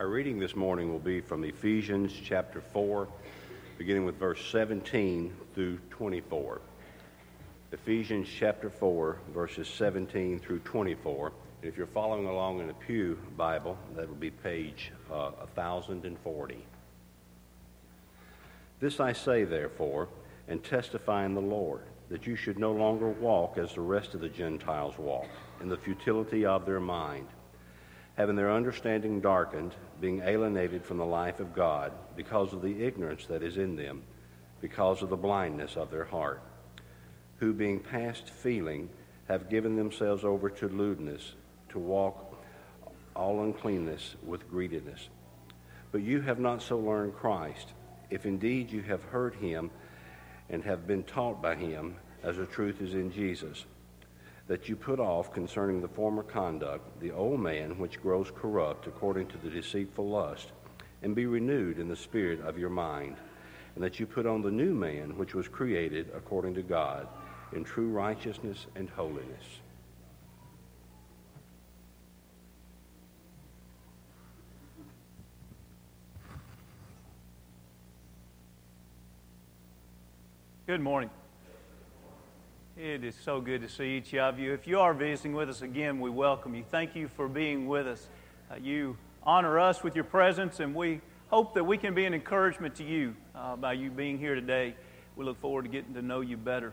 Our reading this morning will be from Ephesians chapter 4, beginning with verse 17 through 24. Ephesians chapter 4, verses 17 through 24. If you're following along in a Pew Bible, that will be page uh, 1040. This I say, therefore, and testify in the Lord, that you should no longer walk as the rest of the Gentiles walk, in the futility of their mind having their understanding darkened, being alienated from the life of God because of the ignorance that is in them, because of the blindness of their heart, who, being past feeling, have given themselves over to lewdness, to walk all uncleanness with greediness. But you have not so learned Christ, if indeed you have heard him and have been taught by him, as the truth is in Jesus that you put off concerning the former conduct the old man which grows corrupt according to the deceitful lust, and be renewed in the spirit of your mind, and that you put on the new man which was created according to God in true righteousness and holiness. Good morning. It is so good to see each of you. If you are visiting with us again, we welcome you. Thank you for being with us. Uh, you honor us with your presence, and we hope that we can be an encouragement to you uh, by you being here today. We look forward to getting to know you better.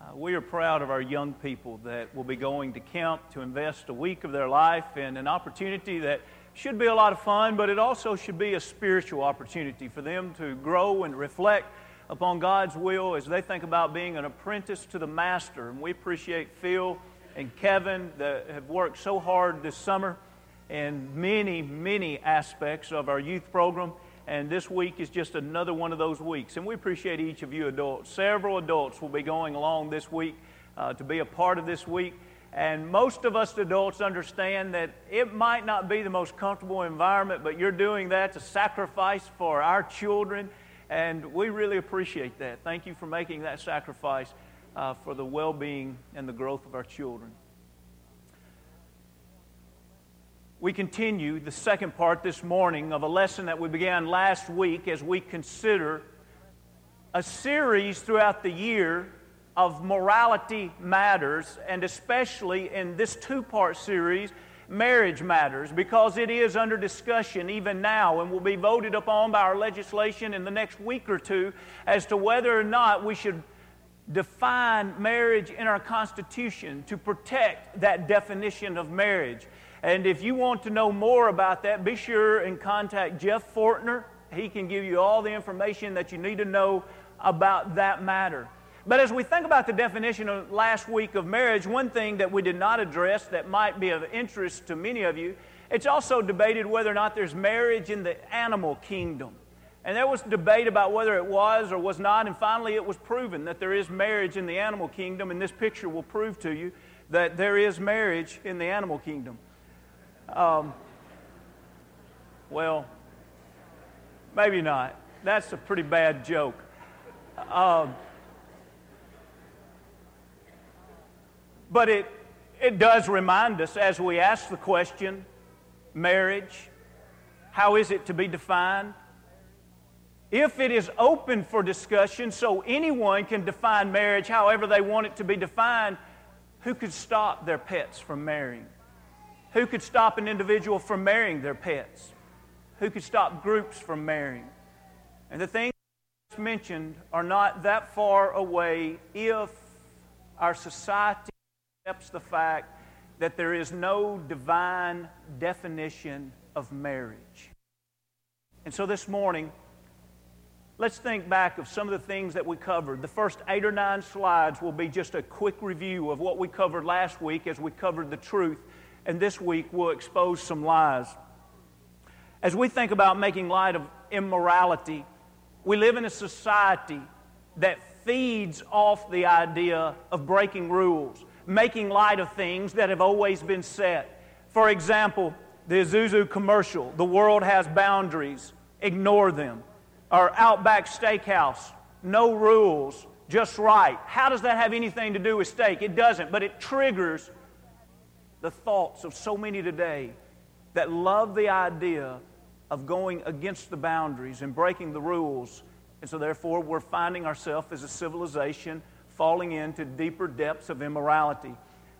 Uh, we are proud of our young people that will be going to camp to invest a week of their life in an opportunity that should be a lot of fun, but it also should be a spiritual opportunity for them to grow and reflect upon God's will as they think about being an apprentice to the master. And we appreciate Phil and Kevin that have worked so hard this summer in many, many aspects of our youth program. And this week is just another one of those weeks. And we appreciate each of you adults. Several adults will be going along this week uh, to be a part of this week. And most of us adults understand that it might not be the most comfortable environment, but you're doing that to sacrifice for our children and we really appreciate that. Thank you for making that sacrifice uh, for the well being and the growth of our children. We continue the second part this morning of a lesson that we began last week as we consider a series throughout the year of morality matters, and especially in this two part series marriage matters because it is under discussion even now and will be voted upon by our legislation in the next week or two as to whether or not we should define marriage in our Constitution to protect that definition of marriage. And if you want to know more about that, be sure and contact Jeff Fortner. He can give you all the information that you need to know about that matter. But as we think about the definition of last week of marriage, one thing that we did not address that might be of interest to many of you, it's also debated whether or not there's marriage in the animal kingdom. And there was debate about whether it was or was not, and finally it was proven that there is marriage in the animal kingdom, and this picture will prove to you that there is marriage in the animal kingdom. Um, well, maybe not. That's a pretty bad joke. Um, But it, it does remind us as we ask the question marriage, how is it to be defined? If it is open for discussion so anyone can define marriage however they want it to be defined, who could stop their pets from marrying? Who could stop an individual from marrying their pets? Who could stop groups from marrying? And the things mentioned are not that far away if our society accepts the fact that there is no divine definition of marriage. And so this morning, let's think back of some of the things that we covered. The first eight or nine slides will be just a quick review of what we covered last week as we covered the truth. And this week, we'll expose some lies. As we think about making light of immorality, we live in a society that feeds off the idea of breaking rules making light of things that have always been set. For example, the Isuzu commercial, the world has boundaries, ignore them. Or Outback Steakhouse, no rules, just right. How does that have anything to do with steak? It doesn't, but it triggers the thoughts of so many today that love the idea of going against the boundaries and breaking the rules. And so, therefore, we're finding ourselves as a civilization falling into deeper depths of immorality.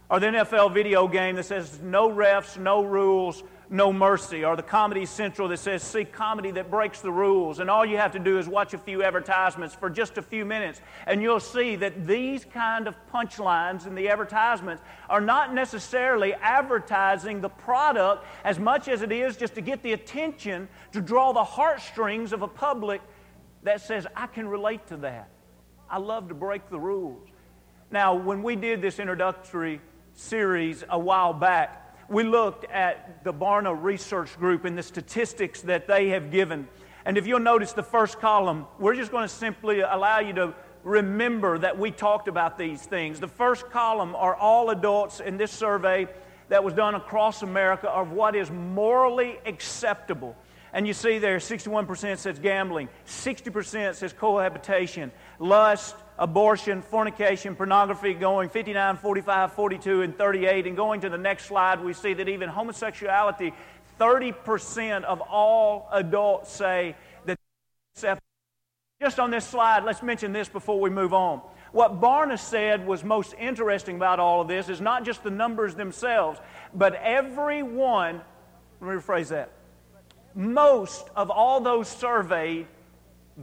Or the NFL video game that says no refs, no rules, no mercy. Or the Comedy Central that says see comedy that breaks the rules. And all you have to do is watch a few advertisements for just a few minutes, and you'll see that these kind of punchlines in the advertisements are not necessarily advertising the product as much as it is just to get the attention to draw the heartstrings of a public that says, I can relate to that. I love to break the rules. Now, when we did this introductory series a while back, we looked at the Barna Research Group and the statistics that they have given. And if you'll notice the first column, we're just going to simply allow you to remember that we talked about these things. The first column are all adults in this survey that was done across America of what is morally acceptable. And you see there 61% says gambling, 60% says cohabitation, lust, abortion, fornication, pornography, going 59, 45, 42, and 38. And going to the next slide, we see that even homosexuality, 30% of all adults say that just on this slide, let's mention this before we move on. What Barna said was most interesting about all of this is not just the numbers themselves, but every one, let me rephrase that. Most of all those surveyed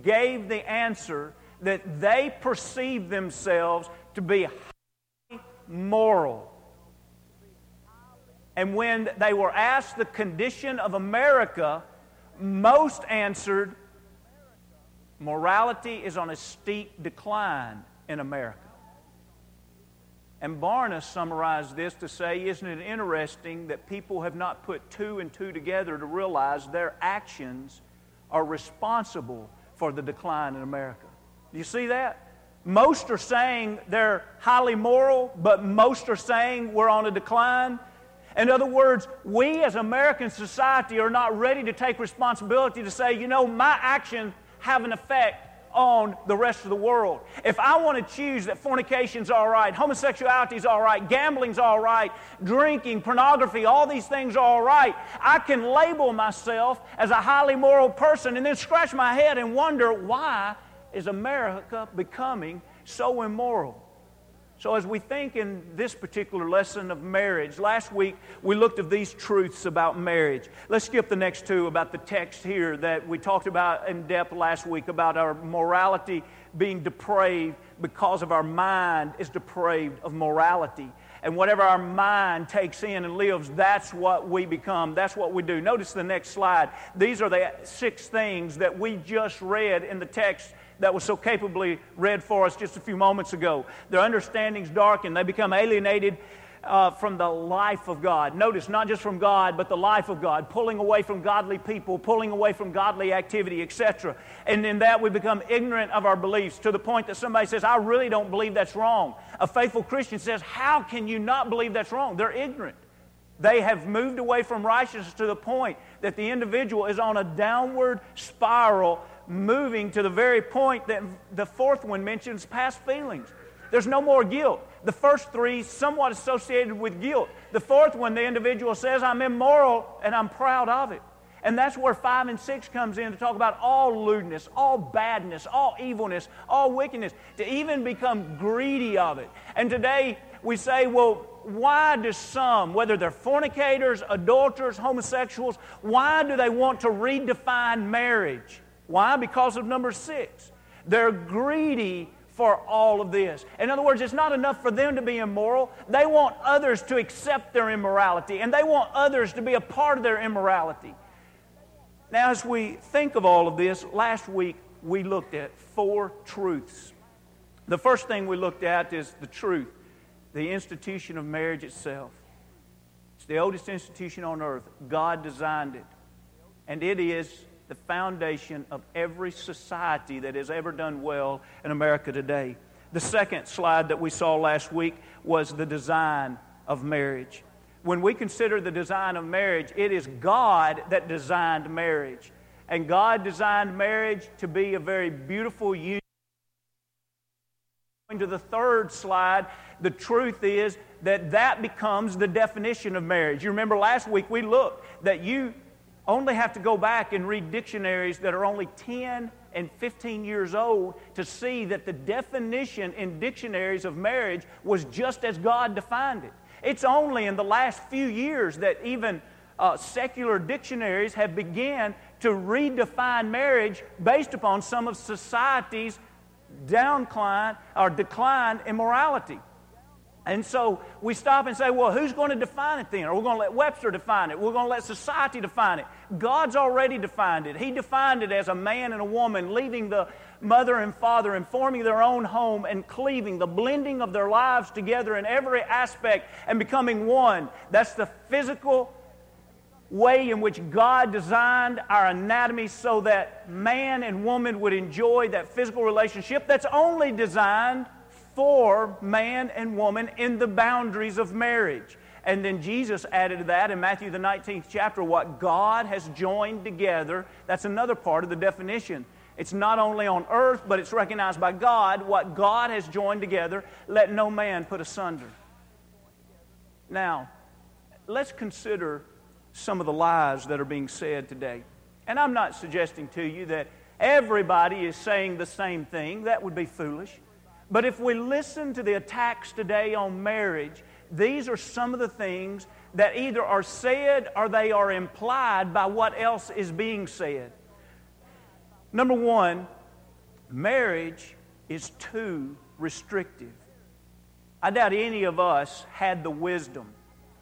gave the answer that they perceive themselves to be highly moral. And when they were asked the condition of America, most answered, morality is on a steep decline in America. And Barna summarized this to say, Isn't it interesting that people have not put two and two together to realize their actions are responsible for the decline in America? You see that? Most are saying they're highly moral, but most are saying we're on a decline. In other words, we as American society are not ready to take responsibility to say, you know, my actions have an effect on the rest of the world. If I want to choose that fornication's all right, homosexuality's all right, gambling's all right, drinking, pornography, all these things are all right, I can label myself as a highly moral person and then scratch my head and wonder why is America becoming so immoral? So, as we think in this particular lesson of marriage, last week we looked at these truths about marriage. Let's skip the next two about the text here that we talked about in depth last week about our morality being depraved because of our mind is depraved of morality. And whatever our mind takes in and lives, that's what we become. That's what we do. Notice the next slide. These are the six things that we just read in the text that was so capably read for us just a few moments ago. Their understandings darken, they become alienated. Uh, from the life of God. Notice, not just from God, but the life of God, pulling away from godly people, pulling away from godly activity, etc. And in that, we become ignorant of our beliefs to the point that somebody says, I really don't believe that's wrong. A faithful Christian says, How can you not believe that's wrong? They're ignorant. They have moved away from righteousness to the point that the individual is on a downward spiral moving to the very point that the fourth one mentions past feelings. There's no more guilt. The first three, somewhat associated with guilt. The fourth one, the individual says, I'm immoral and I'm proud of it. And that's where five and six comes in to talk about all lewdness, all badness, all evilness, all wickedness, to even become greedy of it. And today we say, well, why do some, whether they're fornicators, adulterers, homosexuals, why do they want to redefine marriage? Why? Because of number six. They're greedy for all of this. In other words, it's not enough for them to be immoral. They want others to accept their immorality, and they want others to be a part of their immorality. Now, as we think of all of this, last week we looked at four truths. The first thing we looked at is the truth, the institution of marriage itself. It's the oldest institution on earth. God designed it, and it is the foundation of every society that has ever done well in America today. The second slide that we saw last week was the design of marriage. When we consider the design of marriage, it is God that designed marriage. And God designed marriage to be a very beautiful union. Going to the third slide, the truth is that that becomes the definition of marriage. You remember last week we looked that you only have to go back and read dictionaries that are only 10 and 15 years old to see that the definition in dictionaries of marriage was just as God defined it. It's only in the last few years that even uh, secular dictionaries have began to redefine marriage based upon some of society's downcline or decline in morality. And so we stop and say, well, who's going to define it then? Are we're going to let Webster define it. We're going to let society define it. God's already defined it. He defined it as a man and a woman leaving the mother and father and forming their own home and cleaving, the blending of their lives together in every aspect and becoming one. That's the physical way in which God designed our anatomy so that man and woman would enjoy that physical relationship that's only designed for man and woman in the boundaries of marriage. And then Jesus added to that in Matthew, the 19th chapter, what God has joined together. That's another part of the definition. It's not only on earth, but it's recognized by God. What God has joined together, let no man put asunder. Now, let's consider some of the lies that are being said today. And I'm not suggesting to you that everybody is saying the same thing, that would be foolish. But if we listen to the attacks today on marriage, these are some of the things that either are said or they are implied by what else is being said. Number one, marriage is too restrictive. I doubt any of us had the wisdom,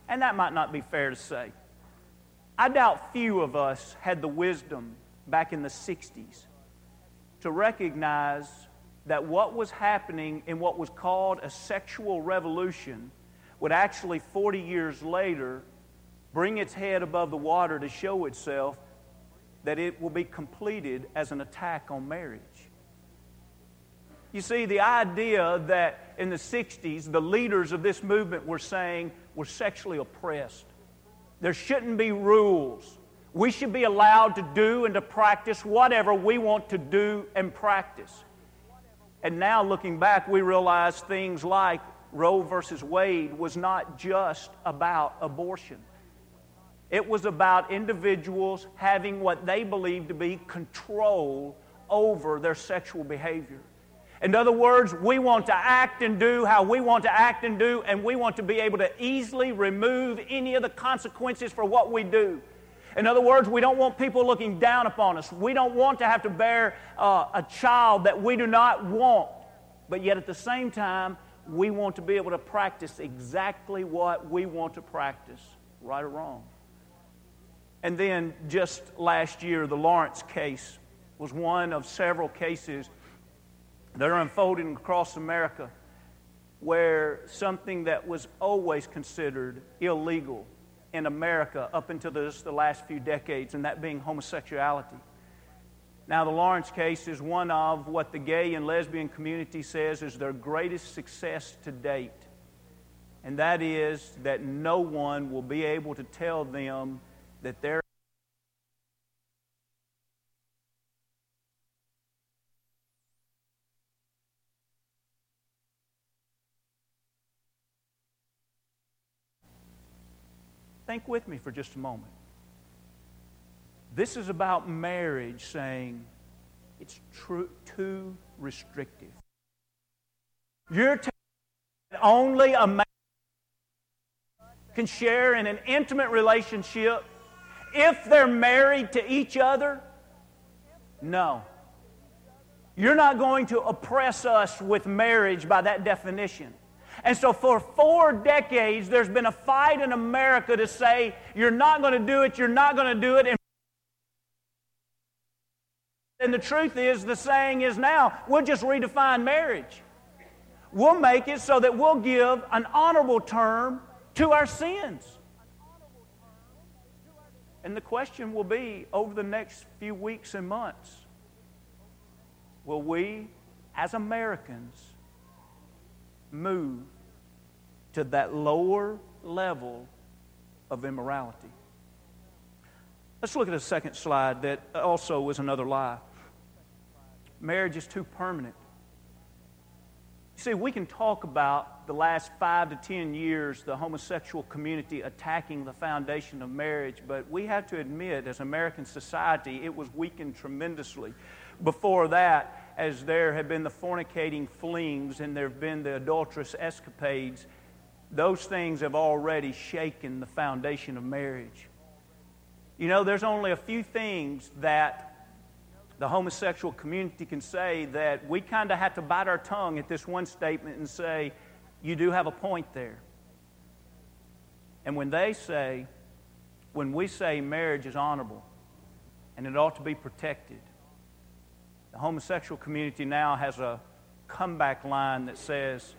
and that might not be fair to say. I doubt few of us had the wisdom back in the 60s to recognize that what was happening in what was called a sexual revolution would actually, 40 years later, bring its head above the water to show itself that it will be completed as an attack on marriage. You see, the idea that in the 60s, the leaders of this movement were saying we're sexually oppressed. There shouldn't be rules. We should be allowed to do and to practice whatever we want to do and practice. And now, looking back, we realize things like Roe versus Wade was not just about abortion. It was about individuals having what they believed to be control over their sexual behavior. In other words, we want to act and do how we want to act and do, and we want to be able to easily remove any of the consequences for what we do. In other words, we don't want people looking down upon us. We don't want to have to bear uh, a child that we do not want. But yet at the same time, we want to be able to practice exactly what we want to practice, right or wrong. And then just last year, the Lawrence case was one of several cases that are unfolding across America where something that was always considered illegal in America up until this, the last few decades, and that being homosexuality. Now, the Lawrence case is one of what the gay and lesbian community says is their greatest success to date. And that is that no one will be able to tell them that they're Think with me for just a moment. This is about marriage saying it's too restrictive. You're telling only a man can share in an intimate relationship if they're married to each other? No. You're not going to oppress us with marriage by that definition. And so, for four decades, there's been a fight in America to say, you're not going to do it, you're not going to do it. And the truth is, the saying is now, we'll just redefine marriage. We'll make it so that we'll give an honorable term to our sins. And the question will be over the next few weeks and months will we, as Americans, move to that lower level of immorality? Let's look at a second slide that also is another lie marriage is too permanent. You See, we can talk about the last five to ten years, the homosexual community attacking the foundation of marriage, but we have to admit, as American society, it was weakened tremendously. Before that, as there have been the fornicating flings and there have been the adulterous escapades, those things have already shaken the foundation of marriage. You know, there's only a few things that the homosexual community can say that we kind of have to bite our tongue at this one statement and say, You do have a point there. And when they say, when we say marriage is honorable and it ought to be protected, the homosexual community now has a comeback line that says,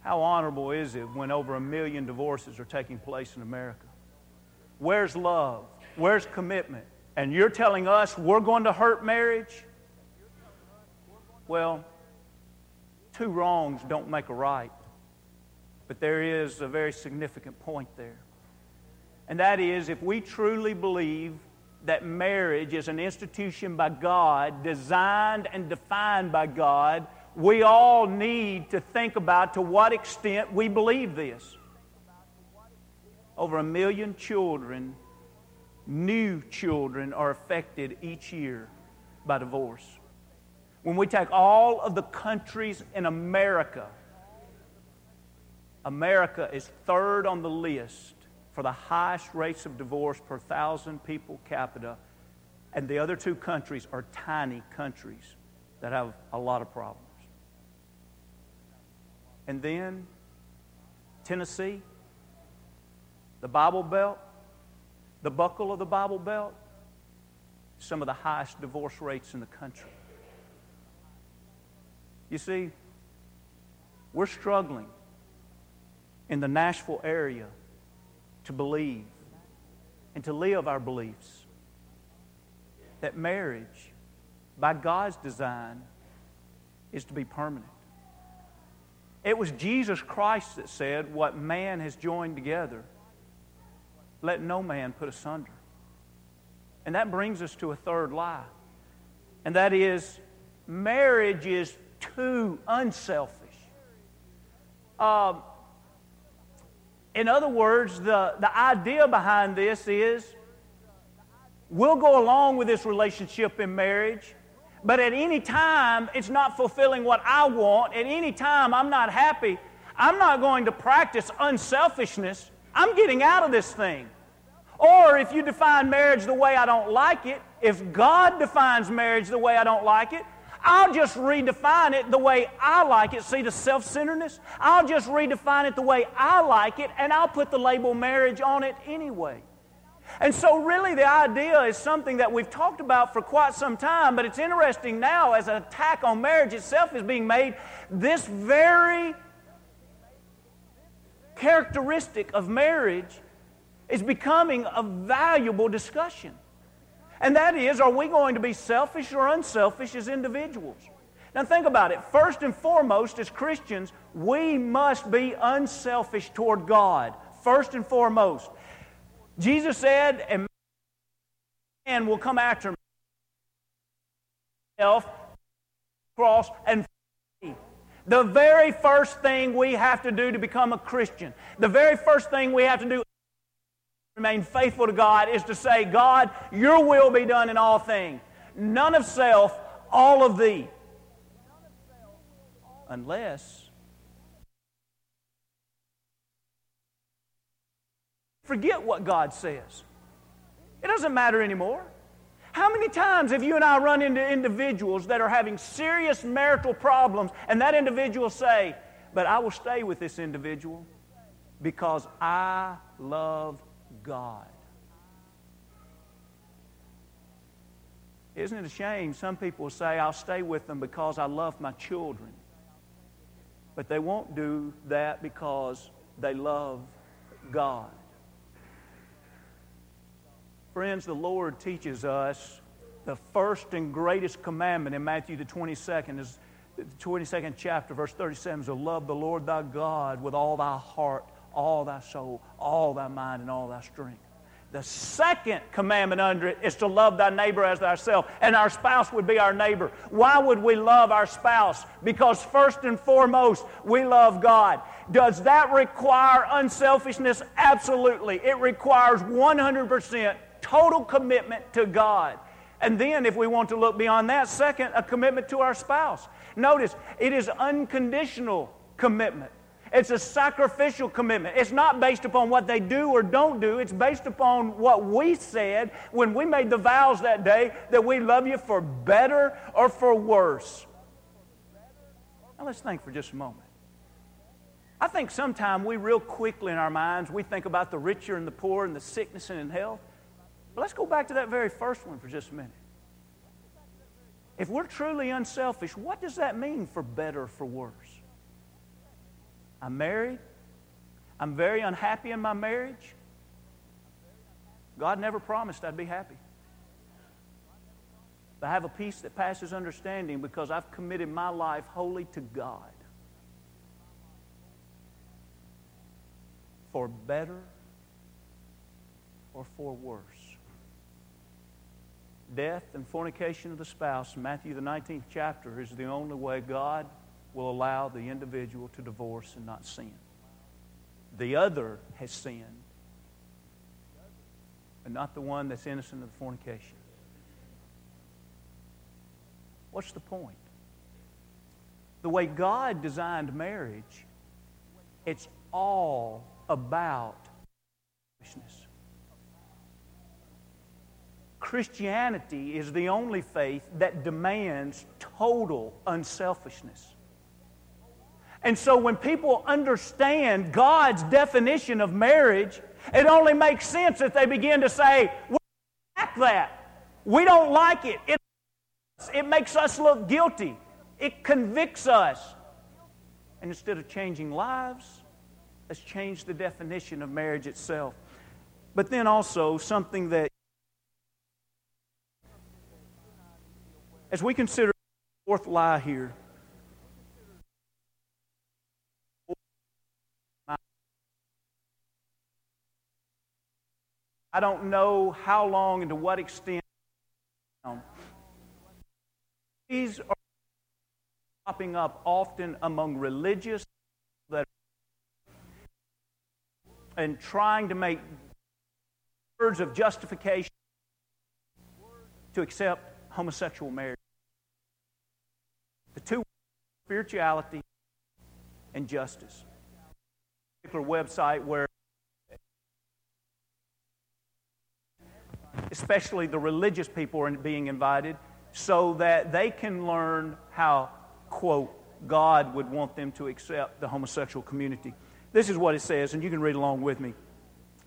How honorable is it when over a million divorces are taking place in America? Where's love? Where's commitment? and you're telling us we're going to hurt marriage? Well, two wrongs don't make a right. But there is a very significant point there. And that is if we truly believe that marriage is an institution by God, designed and defined by God, we all need to think about to what extent we believe this. Over a million children new children are affected each year by divorce. When we take all of the countries in America, America is third on the list for the highest rates of divorce per thousand people capita, and the other two countries are tiny countries that have a lot of problems. And then Tennessee, the Bible Belt, the buckle of the Bible Belt, some of the highest divorce rates in the country. You see, we're struggling in the Nashville area to believe and to live our beliefs that marriage, by God's design, is to be permanent. It was Jesus Christ that said, What man has joined together, let no man put asunder. And that brings us to a third lie, and that is marriage is too unselfish. Um, in other words, the, the idea behind this is we'll go along with this relationship in marriage, but at any time it's not fulfilling what I want, at any time I'm not happy, I'm not going to practice unselfishness I'm getting out of this thing. Or if you define marriage the way I don't like it, if God defines marriage the way I don't like it, I'll just redefine it the way I like it. See the self centeredness? I'll just redefine it the way I like it, and I'll put the label marriage on it anyway. And so, really, the idea is something that we've talked about for quite some time, but it's interesting now as an attack on marriage itself is being made. This very characteristic of marriage is becoming a valuable discussion. And that is, are we going to be selfish or unselfish as individuals? Now, think about it. First and foremost, as Christians, we must be unselfish toward God. First and foremost. Jesus said, and man will come after me. Cross and the very first thing we have to do to become a Christian, the very first thing we have to do remain faithful to God is to say, God, your will be done in all things. None of self, all of thee. Unless forget what God says. It doesn't matter anymore. How many times have you and I run into individuals that are having serious marital problems and that individual say, but I will stay with this individual because I love God. Isn't it a shame? Some people say, I'll stay with them because I love my children. But they won't do that because they love God. Friends, the Lord teaches us the first and greatest commandment in Matthew the 22nd is the 22nd chapter, verse 37 is to love the Lord thy God with all thy heart, all thy soul, all thy mind, and all thy strength. The second commandment under it is to love thy neighbor as thyself, and our spouse would be our neighbor. Why would we love our spouse? Because first and foremost, we love God. Does that require unselfishness? Absolutely. It requires 100% total commitment to God. And then, if we want to look beyond that, second, a commitment to our spouse. Notice, it is unconditional commitment. It's a sacrificial commitment. It's not based upon what they do or don't do. It's based upon what we said when we made the vows that day that we love you for better or for worse. Now let's think for just a moment. I think sometimes we real quickly in our minds, we think about the richer and the poor and the sickness and in health. But let's go back to that very first one for just a minute. If we're truly unselfish, what does that mean for better or for worse? I'm married. I'm very unhappy in my marriage. God never promised I'd be happy. But I have a peace that passes understanding because I've committed my life wholly to God. For better or for worse. Death and fornication of the spouse, Matthew the 19th chapter, is the only way God will allow the individual to divorce and not sin. The other has sinned, and not the one that's innocent of the fornication. What's the point? The way God designed marriage, it's all about selfishness. Christianity is the only faith that demands total unselfishness. And so when people understand God's definition of marriage, it only makes sense that they begin to say, we like that. We don't like it. it. It makes us look guilty. It convicts us. And instead of changing lives, let's change the definition of marriage itself. But then also something that, as we consider the fourth lie here, I don't know how long and to what extent. These are popping up often among religious that and trying to make words of justification to accept homosexual marriage. The two spirituality and justice. Particular website where especially the religious people, are being invited so that they can learn how, quote, God would want them to accept the homosexual community. This is what it says, and you can read along with me.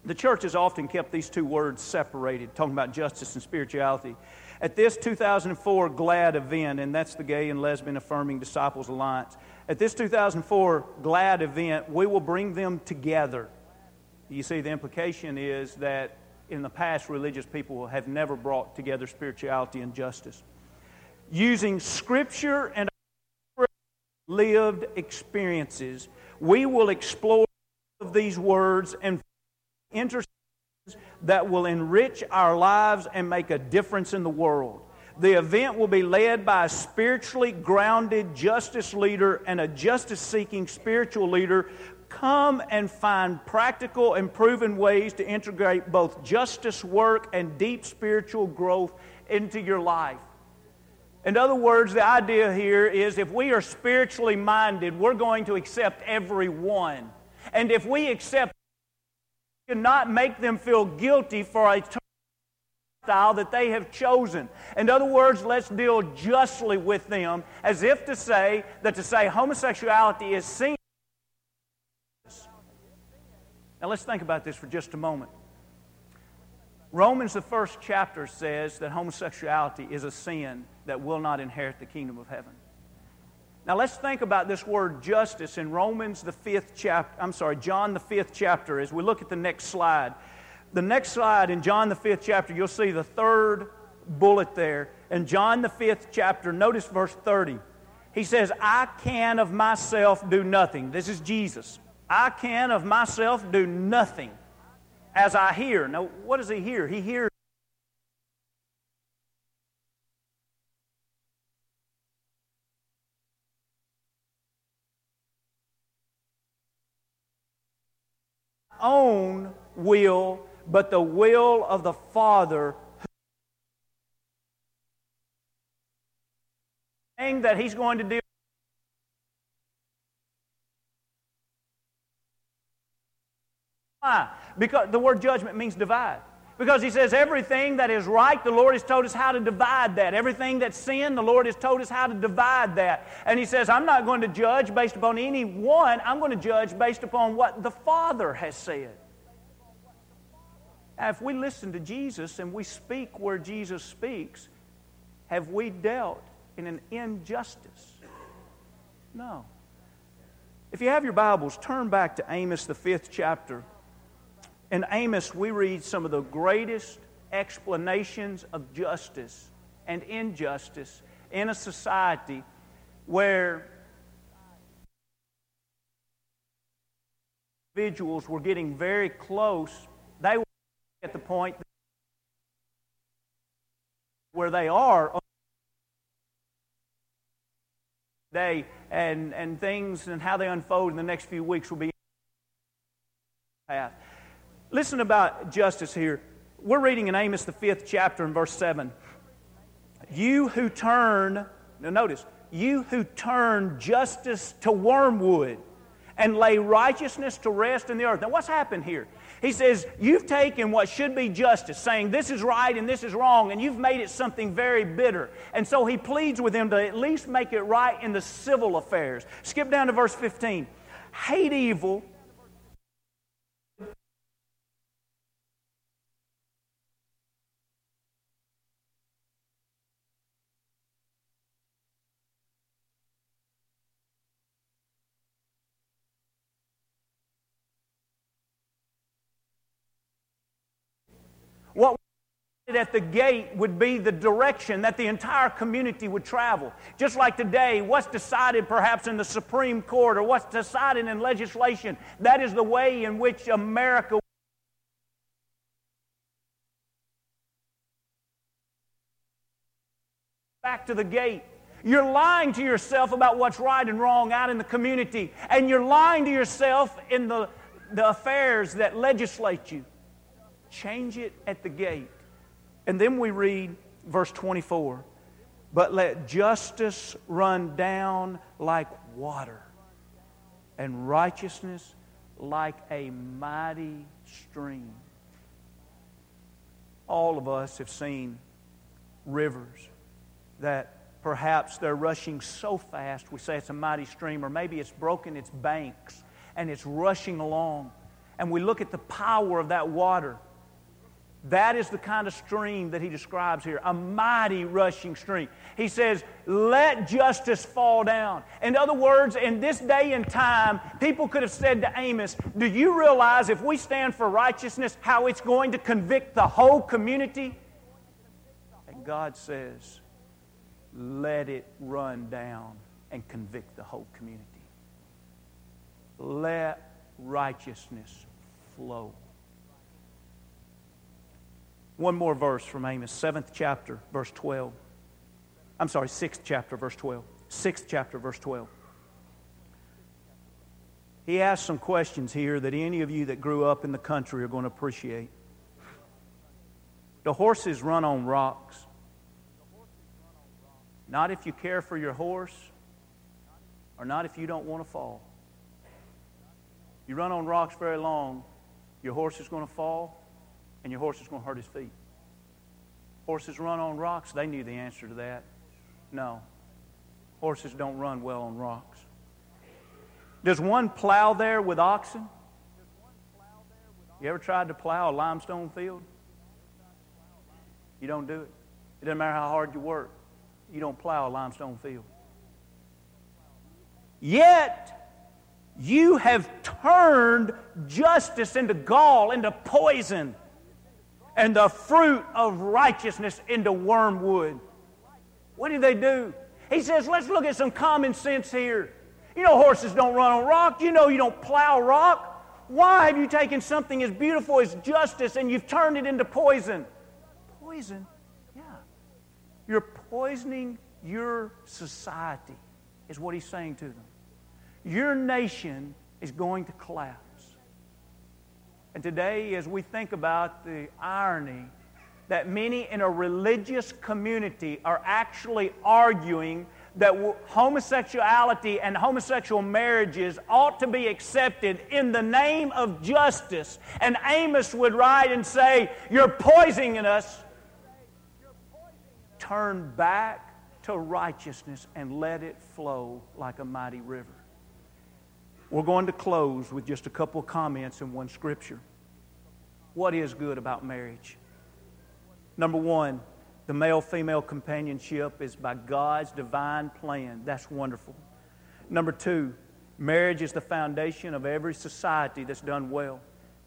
The church has often kept these two words separated, talking about justice and spirituality. At this 2004 GLAD event, and that's the Gay and Lesbian Affirming Disciples Alliance, at this 2004 GLAD event, we will bring them together. You see, the implication is that in the past, religious people have never brought together spirituality and justice. Using scripture and lived experiences, we will explore these words and intersections that will enrich our lives and make a difference in the world. The event will be led by a spiritually grounded justice leader and a justice seeking spiritual leader come and find practical and proven ways to integrate both justice work and deep spiritual growth into your life. In other words, the idea here is if we are spiritually minded, we're going to accept everyone. And if we accept, cannot make them feel guilty for a style that they have chosen. In other words, let's deal justly with them, as if to say that to say homosexuality is seen now let's think about this for just a moment. Romans, the first chapter, says that homosexuality is a sin that will not inherit the kingdom of heaven. Now let's think about this word justice in Romans, the fifth chapter. I'm sorry, John, the fifth chapter, as we look at the next slide. The next slide in John, the fifth chapter, you'll see the third bullet there. In John, the fifth chapter, notice verse 30. He says, I can of myself do nothing. This is Jesus. I can of myself do nothing. as I hear. Now, what does he hear? He hears. Own will, but the will of the Father. Thing that He's going to do. Why? Because the word judgment means divide. Because he says everything that is right, the Lord has told us how to divide that. Everything that's sin, the Lord has told us how to divide that. And he says, I'm not going to judge based upon any one, I'm going to judge based upon what the Father has said. Now, if we listen to Jesus and we speak where Jesus speaks, have we dealt in an injustice? No. If you have your Bibles, turn back to Amos, the fifth chapter. In Amos, we read some of the greatest explanations of justice and injustice in a society where individuals were getting very close. They were at the point where they are today, and, and things and how they unfold in the next few weeks will be. Listen about justice here. We're reading in Amos, the fifth chapter, and verse 7. You who turn, now notice, you who turn justice to wormwood and lay righteousness to rest in the earth. Now, what's happened here? He says, You've taken what should be justice, saying this is right and this is wrong, and you've made it something very bitter. And so he pleads with them to at least make it right in the civil affairs. Skip down to verse 15. Hate evil What was decided at the gate would be the direction that the entire community would travel. Just like today, what's decided perhaps in the Supreme Court or what's decided in legislation, that is the way in which America back to the gate. You're lying to yourself about what's right and wrong out in the community, and you're lying to yourself in the, the affairs that legislate you change it at the gate. And then we read verse 24 But let justice run down like water, and righteousness like a mighty stream. All of us have seen rivers that perhaps they're rushing so fast, we say it's a mighty stream, or maybe it's broken its banks and it's rushing along. And we look at the power of that water that is the kind of stream that he describes here a mighty rushing stream. He says, Let justice fall down. In other words, in this day and time, people could have said to Amos, Do you realize if we stand for righteousness, how it's going to convict the whole community? And God says, Let it run down and convict the whole community. Let righteousness flow. One more verse from Amos, seventh chapter, verse 12. I'm sorry, sixth chapter, verse 12. Sixth chapter, verse 12. He asks some questions here that any of you that grew up in the country are going to appreciate. The horses run on rocks. Not if you care for your horse, or not if you don't want to fall. You run on rocks very long, your horse is going to fall, and your horse is going to hurt his feet. Horses run on rocks. They knew the answer to that. No. Horses don't run well on rocks. Does one plow there with oxen? You ever tried to plow a limestone field? You don't do it. It doesn't matter how hard you work. You don't plow a limestone field. Yet, you have turned justice into gall, into poison and the fruit of righteousness into wormwood. What did they do? He says, let's look at some common sense here. You know, horses don't run on rock. You know, you don't plow rock. Why have you taken something as beautiful as justice and you've turned it into poison? Poison? Yeah. You're poisoning your society, is what he's saying to them. Your nation is going to collapse. And today, as we think about the irony that many in a religious community are actually arguing that homosexuality and homosexual marriages ought to be accepted in the name of justice. And Amos would write and say, You're poisoning us. Turn back to righteousness and let it flow like a mighty river. We're going to close with just a couple of comments in one scripture. What is good about marriage? Number one, the male female companionship is by God's divine plan. That's wonderful. Number two, marriage is the foundation of every society that's done well.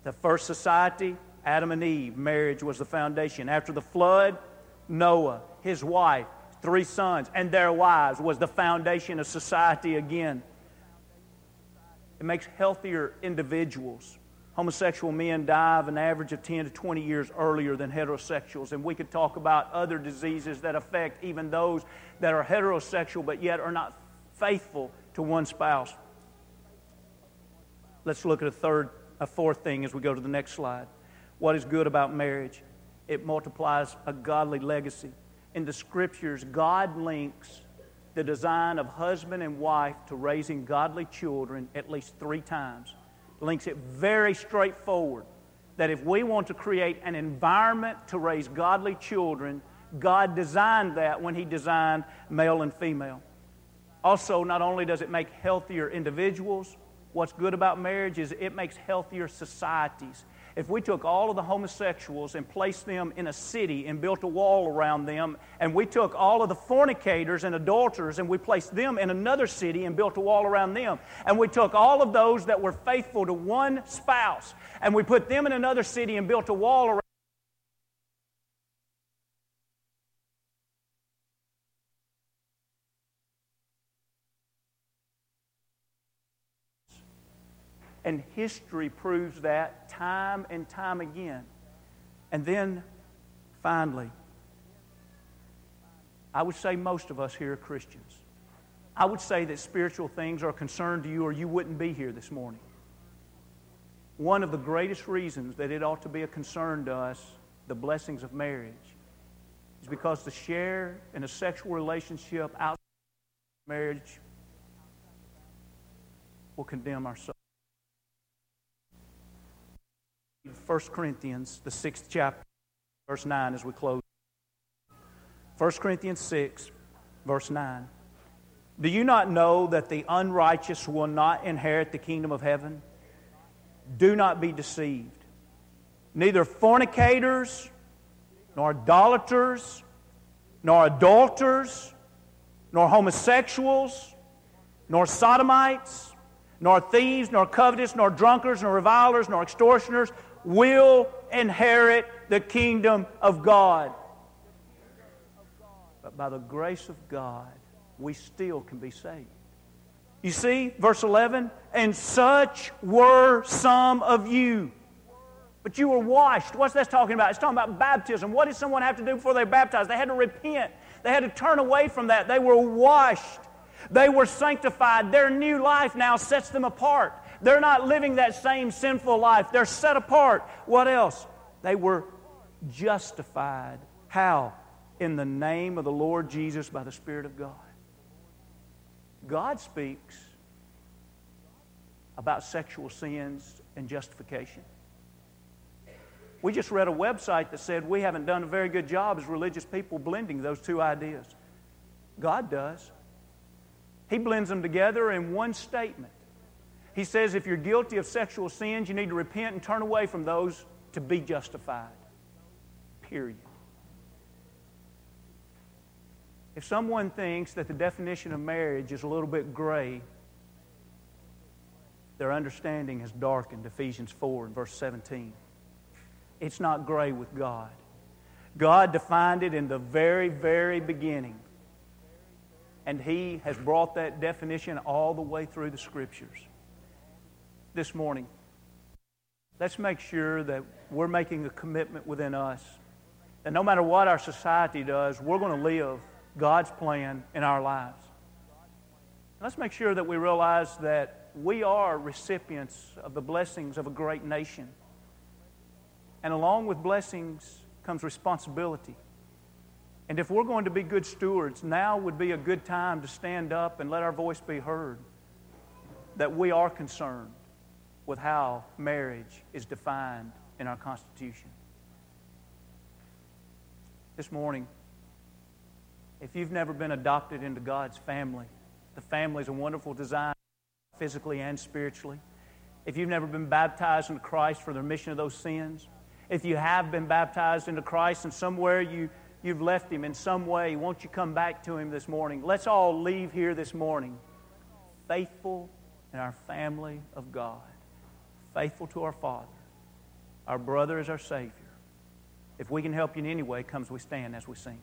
The first society, Adam and Eve, marriage was the foundation. After the flood, Noah, his wife, three sons, and their wives was the foundation of society again. It makes healthier individuals. Homosexual men die of an average of 10 to 20 years earlier than heterosexuals. And we could talk about other diseases that affect even those that are heterosexual but yet are not faithful to one spouse. Let's look at a third, a fourth thing as we go to the next slide. What is good about marriage? It multiplies a godly legacy. In the scriptures, God links the design of husband and wife to raising godly children at least three times links it very straightforward that if we want to create an environment to raise godly children, God designed that when He designed male and female. Also, not only does it make healthier individuals, what's good about marriage is it makes healthier societies if we took all of the homosexuals and placed them in a city and built a wall around them, and we took all of the fornicators and adulterers and we placed them in another city and built a wall around them, and we took all of those that were faithful to one spouse and we put them in another city and built a wall around And history proves that time and time again. And then, finally, I would say most of us here are Christians. I would say that spiritual things are a concern to you, or you wouldn't be here this morning. One of the greatest reasons that it ought to be a concern to us, the blessings of marriage, is because to share in a sexual relationship outside marriage will condemn our. 1 Corinthians, the sixth chapter, verse 9, as we close. 1 Corinthians 6, verse 9. Do you not know that the unrighteous will not inherit the kingdom of heaven? Do not be deceived. Neither fornicators, nor idolaters, nor adulterers, nor homosexuals, nor sodomites, nor thieves, nor covetous, nor drunkards, nor revilers, nor extortioners will inherit the kingdom of God. But by the grace of God, we still can be saved. You see, verse 11, and such were some of you. But you were washed. What's that talking about? It's talking about baptism. What did someone have to do before they were baptized? They had to repent. They had to turn away from that. They were washed. They were sanctified. Their new life now sets them apart. They're not living that same sinful life. They're set apart. What else? They were justified. How? In the name of the Lord Jesus by the Spirit of God. God speaks about sexual sins and justification. We just read a website that said we haven't done a very good job as religious people blending those two ideas. God does. He blends them together in one statement. He says if you're guilty of sexual sins, you need to repent and turn away from those to be justified. Period. If someone thinks that the definition of marriage is a little bit gray, their understanding has darkened. Ephesians 4 and verse 17. It's not gray with God. God defined it in the very, very beginning. And He has brought that definition all the way through the Scriptures this morning, let's make sure that we're making a commitment within us that no matter what our society does, we're going to live God's plan in our lives. Let's make sure that we realize that we are recipients of the blessings of a great nation. And along with blessings comes responsibility. And if we're going to be good stewards, now would be a good time to stand up and let our voice be heard that we are concerned with how marriage is defined in our Constitution. This morning, if you've never been adopted into God's family, the family is a wonderful design, physically and spiritually. If you've never been baptized into Christ for the remission of those sins, if you have been baptized into Christ and somewhere you, you've left Him in some way, won't you come back to Him this morning? Let's all leave here this morning faithful in our family of God, faithful to our Father. Our brother is our Savior. If we can help you in any way, comes we stand as we sing.